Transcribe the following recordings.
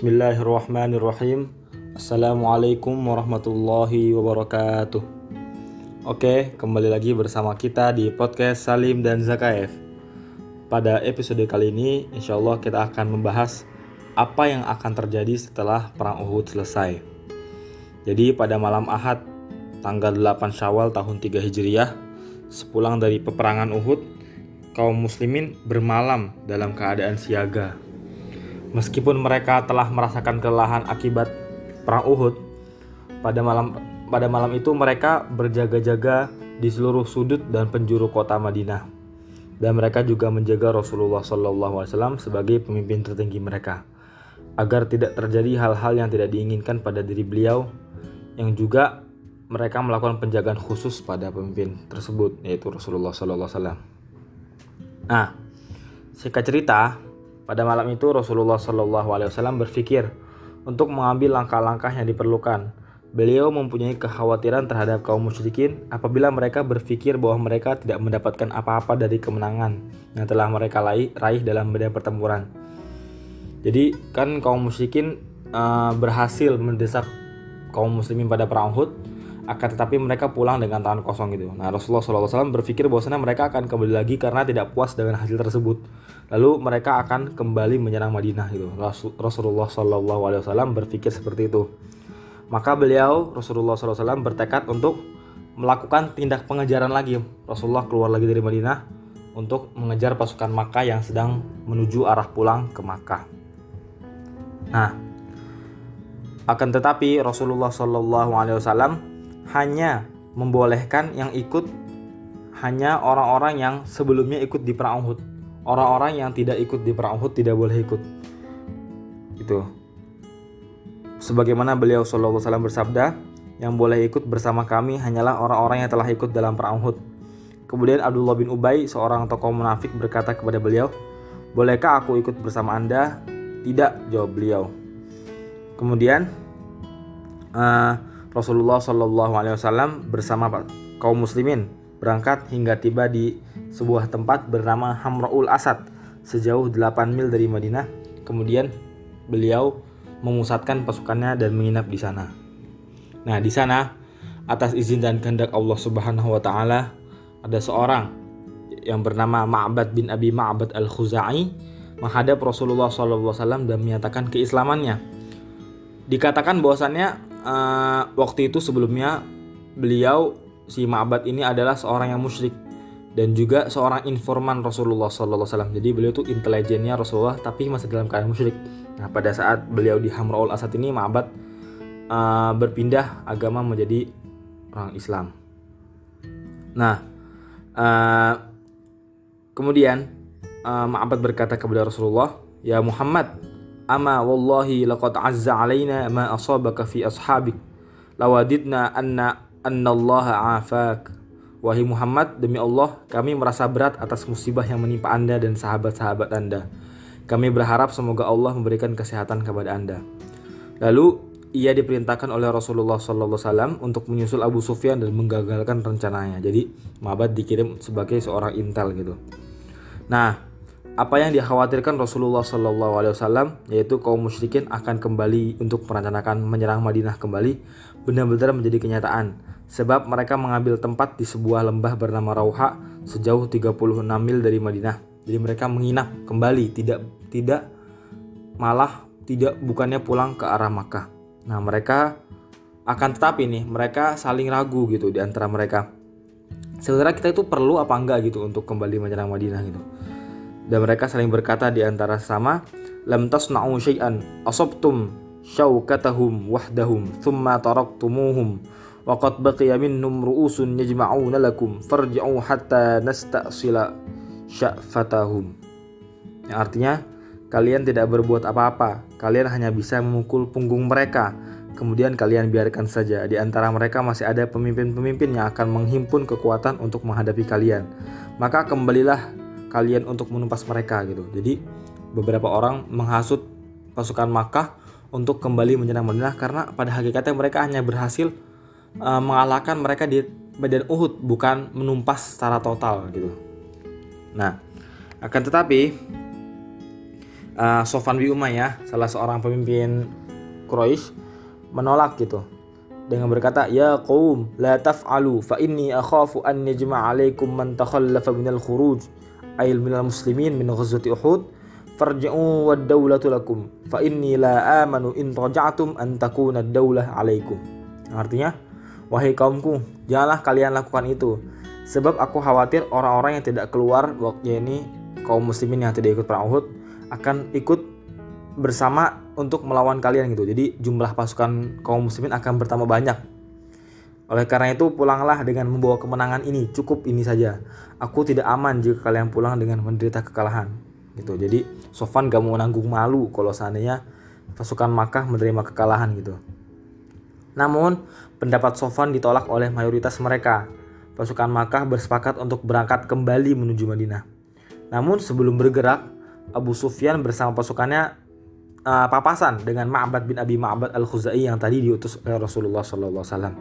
Bismillahirrahmanirrahim. Assalamualaikum warahmatullahi wabarakatuh. Oke, kembali lagi bersama kita di podcast Salim dan Zakaev. Pada episode kali ini, insya Allah kita akan membahas apa yang akan terjadi setelah Perang Uhud selesai. Jadi pada malam Ahad, tanggal 8 Syawal tahun 3 Hijriah, sepulang dari peperangan Uhud, kaum muslimin bermalam dalam keadaan siaga Meskipun mereka telah merasakan kelelahan akibat perang Uhud, pada malam pada malam itu mereka berjaga-jaga di seluruh sudut dan penjuru kota Madinah. Dan mereka juga menjaga Rasulullah SAW sebagai pemimpin tertinggi mereka, agar tidak terjadi hal-hal yang tidak diinginkan pada diri beliau, yang juga mereka melakukan penjagaan khusus pada pemimpin tersebut, yaitu Rasulullah SAW. Nah, singkat cerita, pada malam itu Rasulullah Shallallahu Alaihi berpikir untuk mengambil langkah-langkah yang diperlukan. Beliau mempunyai kekhawatiran terhadap kaum musyrikin apabila mereka berpikir bahwa mereka tidak mendapatkan apa-apa dari kemenangan yang telah mereka raih dalam medan pertempuran. Jadi kan kaum musyrikin uh, berhasil mendesak kaum muslimin pada perang Uhud akan tetapi mereka pulang dengan tangan kosong gitu. Nah Rasulullah SAW berpikir bahwasanya mereka akan kembali lagi karena tidak puas dengan hasil tersebut. Lalu mereka akan kembali menyerang Madinah gitu. Rasulullah SAW berpikir seperti itu. Maka beliau Rasulullah SAW bertekad untuk melakukan tindak pengejaran lagi. Rasulullah keluar lagi dari Madinah untuk mengejar pasukan Makkah yang sedang menuju arah pulang ke Makkah. Nah, akan tetapi Rasulullah SAW hanya membolehkan yang ikut hanya orang-orang yang sebelumnya ikut di perang Uhud. Orang-orang yang tidak ikut di perang Uhud tidak boleh ikut. Itu. Sebagaimana beliau Shallallahu Alaihi bersabda, yang boleh ikut bersama kami hanyalah orang-orang yang telah ikut dalam perang Uhud. Kemudian Abdullah bin Ubay, seorang tokoh munafik berkata kepada beliau, "Bolehkah aku ikut bersama Anda?" "Tidak," jawab beliau. Kemudian uh, Rasulullah Shallallahu Alaihi Wasallam bersama kaum muslimin berangkat hingga tiba di sebuah tempat bernama Hamraul Asad sejauh 8 mil dari Madinah. Kemudian beliau memusatkan pasukannya dan menginap di sana. Nah, di sana atas izin dan kehendak Allah Subhanahu wa taala ada seorang yang bernama Ma'bad bin Abi Ma'bad Al-Khuzai menghadap Rasulullah SAW dan menyatakan keislamannya. Dikatakan bahwasannya uh, waktu itu sebelumnya beliau si Ma'bad ini adalah seorang yang musyrik dan juga seorang informan Rasulullah SAW. Jadi beliau itu intelijennya Rasulullah tapi masih dalam keadaan musyrik. Nah pada saat beliau di Hamraul Asad ini Ma'bad uh, berpindah agama menjadi orang Islam. Nah uh, kemudian uh, Ma'bad berkata kepada Rasulullah, ya Muhammad Ama wallahi laqad azza alaina ma asabaka fi ashabik. Lawadidna anna anna Allah afak. Wahai Muhammad, demi Allah, kami merasa berat atas musibah yang menimpa Anda dan sahabat-sahabat Anda. Kami berharap semoga Allah memberikan kesehatan kepada Anda. Lalu ia diperintahkan oleh Rasulullah SAW untuk menyusul Abu Sufyan dan menggagalkan rencananya. Jadi Mabad dikirim sebagai seorang intel gitu. Nah, apa yang dikhawatirkan Rasulullah Wasallam yaitu kaum musyrikin akan kembali untuk merencanakan menyerang Madinah kembali benar-benar menjadi kenyataan sebab mereka mengambil tempat di sebuah lembah bernama Rauha sejauh 36 mil dari Madinah. Jadi mereka menginap kembali tidak tidak malah tidak bukannya pulang ke arah Makkah. Nah mereka akan tetapi nih mereka saling ragu gitu di antara mereka. Sebenarnya kita itu perlu apa enggak gitu untuk kembali menyerang Madinah gitu. Dan mereka saling berkata di antara sama lam tasna'u syai'an asabtum syaukatahum wahdahum thumma taraktumuhum qad baqiya minnum ru'usun yajma'una lakum farji'u hatta nasta'sila sya'fatahum. Yang artinya kalian tidak berbuat apa-apa. Kalian hanya bisa memukul punggung mereka. Kemudian kalian biarkan saja. Di antara mereka masih ada pemimpin-pemimpin yang akan menghimpun kekuatan untuk menghadapi kalian. Maka kembalilah kalian untuk menumpas mereka gitu. Jadi beberapa orang menghasut pasukan Makkah untuk kembali menyerang Madinah karena pada hakikatnya mereka hanya berhasil uh, mengalahkan mereka di medan Uhud bukan menumpas secara total gitu. Nah, akan tetapi uh, Sofan bin Umayyah, salah seorang pemimpin Quraisy menolak gitu dengan berkata, "Ya qaum, la taf'alu fa inni akhafu an yajma'a 'alaikum man takhallafa minal khuruj ay minal muslimin min ghazwati Uhud." farji'u wad dawlatu lakum fa inni la amanu in raja'tum an takuna daulah alaikum artinya wahai kaumku janganlah kalian lakukan itu. Sebab aku khawatir orang-orang yang tidak keluar waktu ini kaum muslimin yang tidak ikut perang Uhud akan ikut bersama untuk melawan kalian gitu. Jadi jumlah pasukan kaum muslimin akan bertambah banyak. Oleh karena itu pulanglah dengan membawa kemenangan ini. Cukup ini saja. Aku tidak aman jika kalian pulang dengan menderita kekalahan. Gitu. Jadi Sofan gak mau nanggung malu kalau seandainya pasukan Makkah menerima kekalahan gitu namun pendapat Sofan ditolak oleh mayoritas mereka pasukan Makkah bersepakat untuk berangkat kembali menuju Madinah namun sebelum bergerak Abu Sufyan bersama pasukannya uh, papasan dengan Ma'bad bin Abi Ma'bad al-Khuzai yang tadi diutus oleh Rasulullah SAW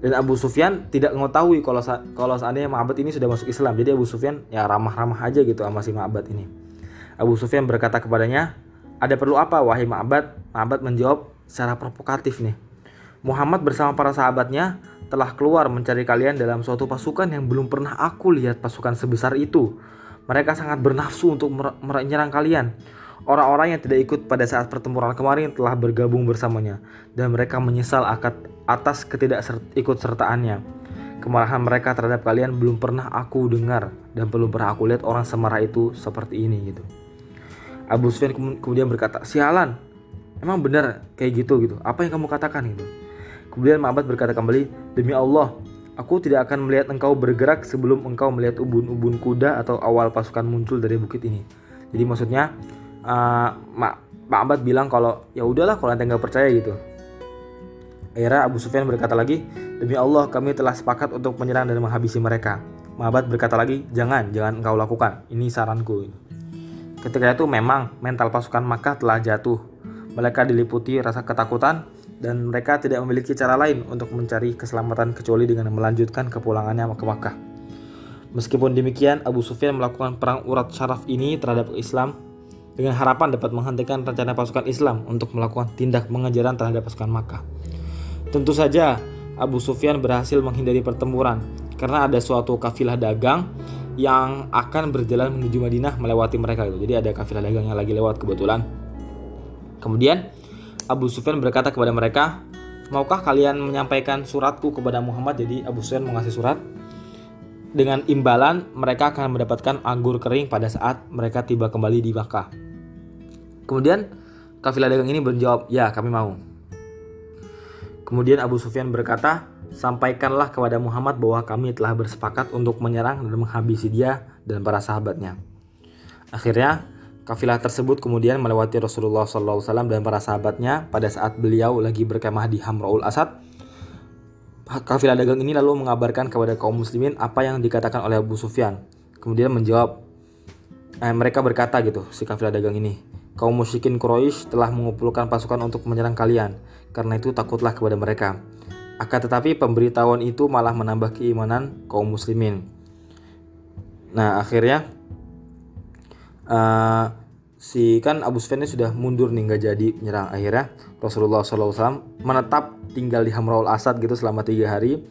dan Abu Sufyan tidak mengetahui kalau kalau seandainya Ma'bad ini sudah masuk Islam. Jadi Abu Sufyan ya ramah-ramah aja gitu sama si Ma'bad ini. Abu Sufyan berkata kepadanya, "Ada perlu apa wahai Ma'bad?" Ma'bad menjawab secara provokatif nih. Muhammad bersama para sahabatnya telah keluar mencari kalian dalam suatu pasukan yang belum pernah aku lihat pasukan sebesar itu. Mereka sangat bernafsu untuk menyerang kalian. Orang-orang yang tidak ikut pada saat pertempuran kemarin telah bergabung bersamanya dan mereka menyesal atas ketidakikut sertaannya. Kemarahan mereka terhadap kalian belum pernah aku dengar dan belum pernah aku lihat orang semarah itu seperti ini gitu. Abu Sufyan kemudian berkata, "Sialan. Emang benar kayak gitu gitu. Apa yang kamu katakan gitu?" Kemudian Ma'bad berkata kembali, "Demi Allah, aku tidak akan melihat engkau bergerak sebelum engkau melihat ubun-ubun kuda atau awal pasukan muncul dari bukit ini." Jadi maksudnya uh, Pak Abad bilang kalau ya udahlah kalau anda nggak percaya gitu. Akhirnya Abu Sufyan berkata lagi, demi Allah kami telah sepakat untuk menyerang dan menghabisi mereka. Ma'bad berkata lagi, jangan, jangan engkau lakukan. Ini saranku. Ketika itu memang mental pasukan Makkah telah jatuh. Mereka diliputi rasa ketakutan dan mereka tidak memiliki cara lain untuk mencari keselamatan kecuali dengan melanjutkan kepulangannya ke Makkah. Meskipun demikian, Abu Sufyan melakukan perang urat syaraf ini terhadap Islam dengan harapan dapat menghentikan rencana pasukan Islam untuk melakukan tindak pengejaran terhadap pasukan Makkah. Tentu saja Abu Sufyan berhasil menghindari pertempuran karena ada suatu kafilah dagang yang akan berjalan menuju Madinah melewati mereka. Jadi ada kafilah dagang yang lagi lewat kebetulan. Kemudian Abu Sufyan berkata kepada mereka, "Maukah kalian menyampaikan suratku kepada Muhammad?" Jadi Abu Sufyan mengasih surat. Dengan imbalan mereka akan mendapatkan anggur kering pada saat mereka tiba kembali di Makkah. Kemudian kafilah dagang ini menjawab, "Ya, kami mau." Kemudian Abu Sufyan berkata, "Sampaikanlah kepada Muhammad bahwa kami telah bersepakat untuk menyerang dan menghabisi dia dan para sahabatnya." Akhirnya, kafilah tersebut kemudian melewati Rasulullah SAW dan para sahabatnya pada saat beliau lagi berkemah di Hamraul Asad kafilah dagang ini lalu mengabarkan kepada kaum muslimin apa yang dikatakan oleh Abu Sufyan. Kemudian menjawab, eh, mereka berkata gitu, si kafilah dagang ini, kaum musyrikin Quraisy telah mengumpulkan pasukan untuk menyerang kalian, karena itu takutlah kepada mereka. Akan tetapi pemberitahuan itu malah menambah keimanan kaum muslimin. Nah akhirnya uh, si kan Abu Sufyan sudah mundur nih nggak jadi menyerang akhirnya Rasulullah SAW menetap tinggal di Hamraul Asad gitu selama tiga hari.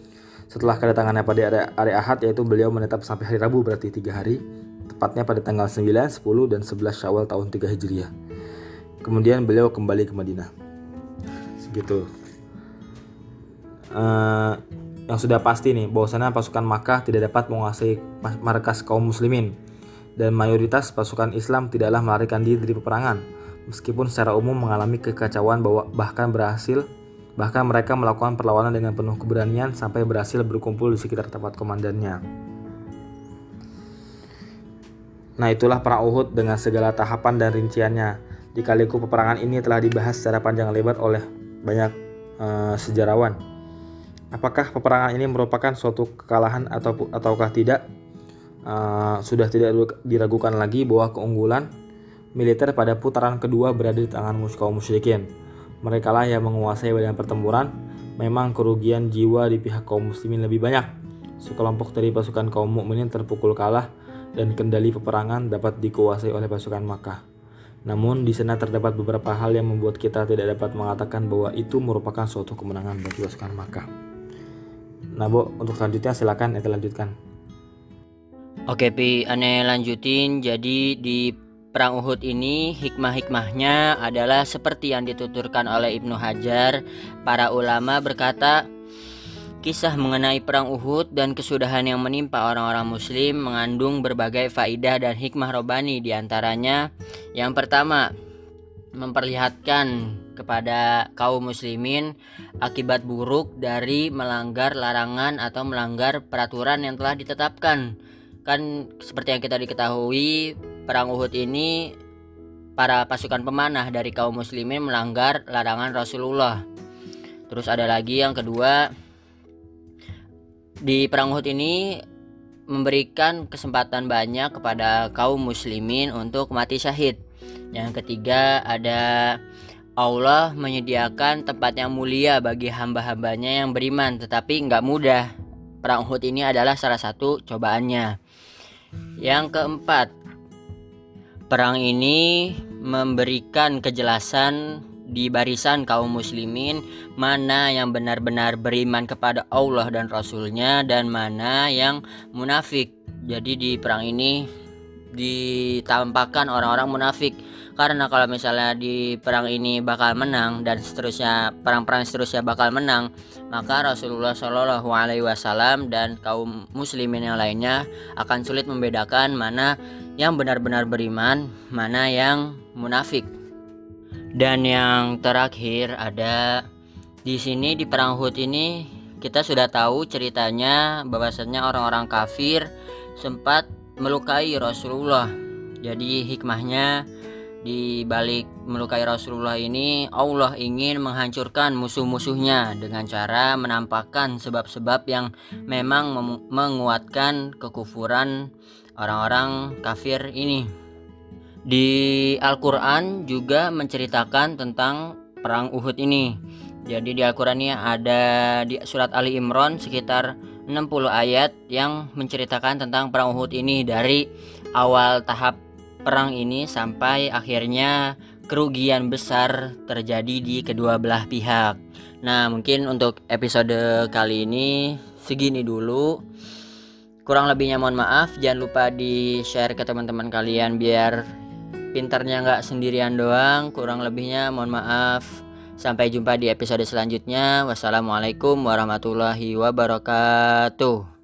Setelah kedatangannya pada hari, hari Ahad yaitu beliau menetap sampai hari Rabu berarti tiga hari. Tepatnya pada tanggal 9, 10 dan 11 Syawal tahun 3 Hijriah. Kemudian beliau kembali ke Madinah. Segitu. Uh, yang sudah pasti nih bahwasanya pasukan Makkah tidak dapat menguasai markas kaum muslimin dan mayoritas pasukan Islam tidaklah melarikan diri dari peperangan, meskipun secara umum mengalami kekacauan bahwa bahkan berhasil bahkan mereka melakukan perlawanan dengan penuh keberanian sampai berhasil berkumpul di sekitar tempat komandannya. Nah itulah perang Uhud dengan segala tahapan dan rinciannya. Di kaliku peperangan ini telah dibahas secara panjang lebar oleh banyak uh, sejarawan. Apakah peperangan ini merupakan suatu kekalahan atau ataukah tidak? Uh, sudah tidak diragukan lagi bahwa keunggulan militer pada putaran kedua berada di tangan kaum musyrikin. Mereka lah yang menguasai badan pertempuran. Memang kerugian jiwa di pihak kaum muslimin lebih banyak. Sekelompok dari pasukan kaum mukminin terpukul kalah dan kendali peperangan dapat dikuasai oleh pasukan Makkah. Namun di sana terdapat beberapa hal yang membuat kita tidak dapat mengatakan bahwa itu merupakan suatu kemenangan bagi pasukan Makkah. Nah, Bu, untuk selanjutnya silakan kita lanjutkan. Oke, Pi, aneh lanjutin. Jadi di perang Uhud ini hikmah-hikmahnya adalah seperti yang dituturkan oleh Ibnu Hajar. Para ulama berkata, Kisah mengenai perang Uhud dan kesudahan yang menimpa orang-orang muslim mengandung berbagai faidah dan hikmah robani di antaranya yang pertama memperlihatkan kepada kaum muslimin akibat buruk dari melanggar larangan atau melanggar peraturan yang telah ditetapkan kan seperti yang kita diketahui perang Uhud ini para pasukan pemanah dari kaum muslimin melanggar larangan Rasulullah terus ada lagi yang kedua di perang Uhud ini memberikan kesempatan banyak kepada kaum muslimin untuk mati syahid. Yang ketiga ada Allah menyediakan tempat yang mulia bagi hamba-hambanya yang beriman tetapi nggak mudah. Perang Uhud ini adalah salah satu cobaannya. Yang keempat, perang ini memberikan kejelasan di barisan kaum muslimin mana yang benar-benar beriman kepada Allah dan Rasulnya dan mana yang munafik. Jadi di perang ini ditampakkan orang-orang munafik karena kalau misalnya di perang ini bakal menang dan seterusnya perang-perang seterusnya bakal menang maka Rasulullah Shallallahu Alaihi Wasallam dan kaum muslimin yang lainnya akan sulit membedakan mana yang benar-benar beriman mana yang munafik dan yang terakhir ada di sini di perang Uhud ini kita sudah tahu ceritanya bahwasanya orang-orang kafir sempat melukai Rasulullah. Jadi hikmahnya di balik melukai Rasulullah ini Allah ingin menghancurkan musuh-musuhnya dengan cara menampakkan sebab-sebab yang memang menguatkan kekufuran orang-orang kafir ini. Di Al-Quran juga menceritakan tentang perang Uhud ini. Jadi di Al-Quran ini ada di surat Ali Imran sekitar 60 ayat yang menceritakan tentang perang Uhud ini dari awal tahap perang ini sampai akhirnya kerugian besar terjadi di kedua belah pihak. Nah, mungkin untuk episode kali ini segini dulu. Kurang lebihnya mohon maaf, jangan lupa di-share ke teman-teman kalian biar pintarnya nggak sendirian doang. Kurang lebihnya mohon maaf. Sampai jumpa di episode selanjutnya. Wassalamualaikum warahmatullahi wabarakatuh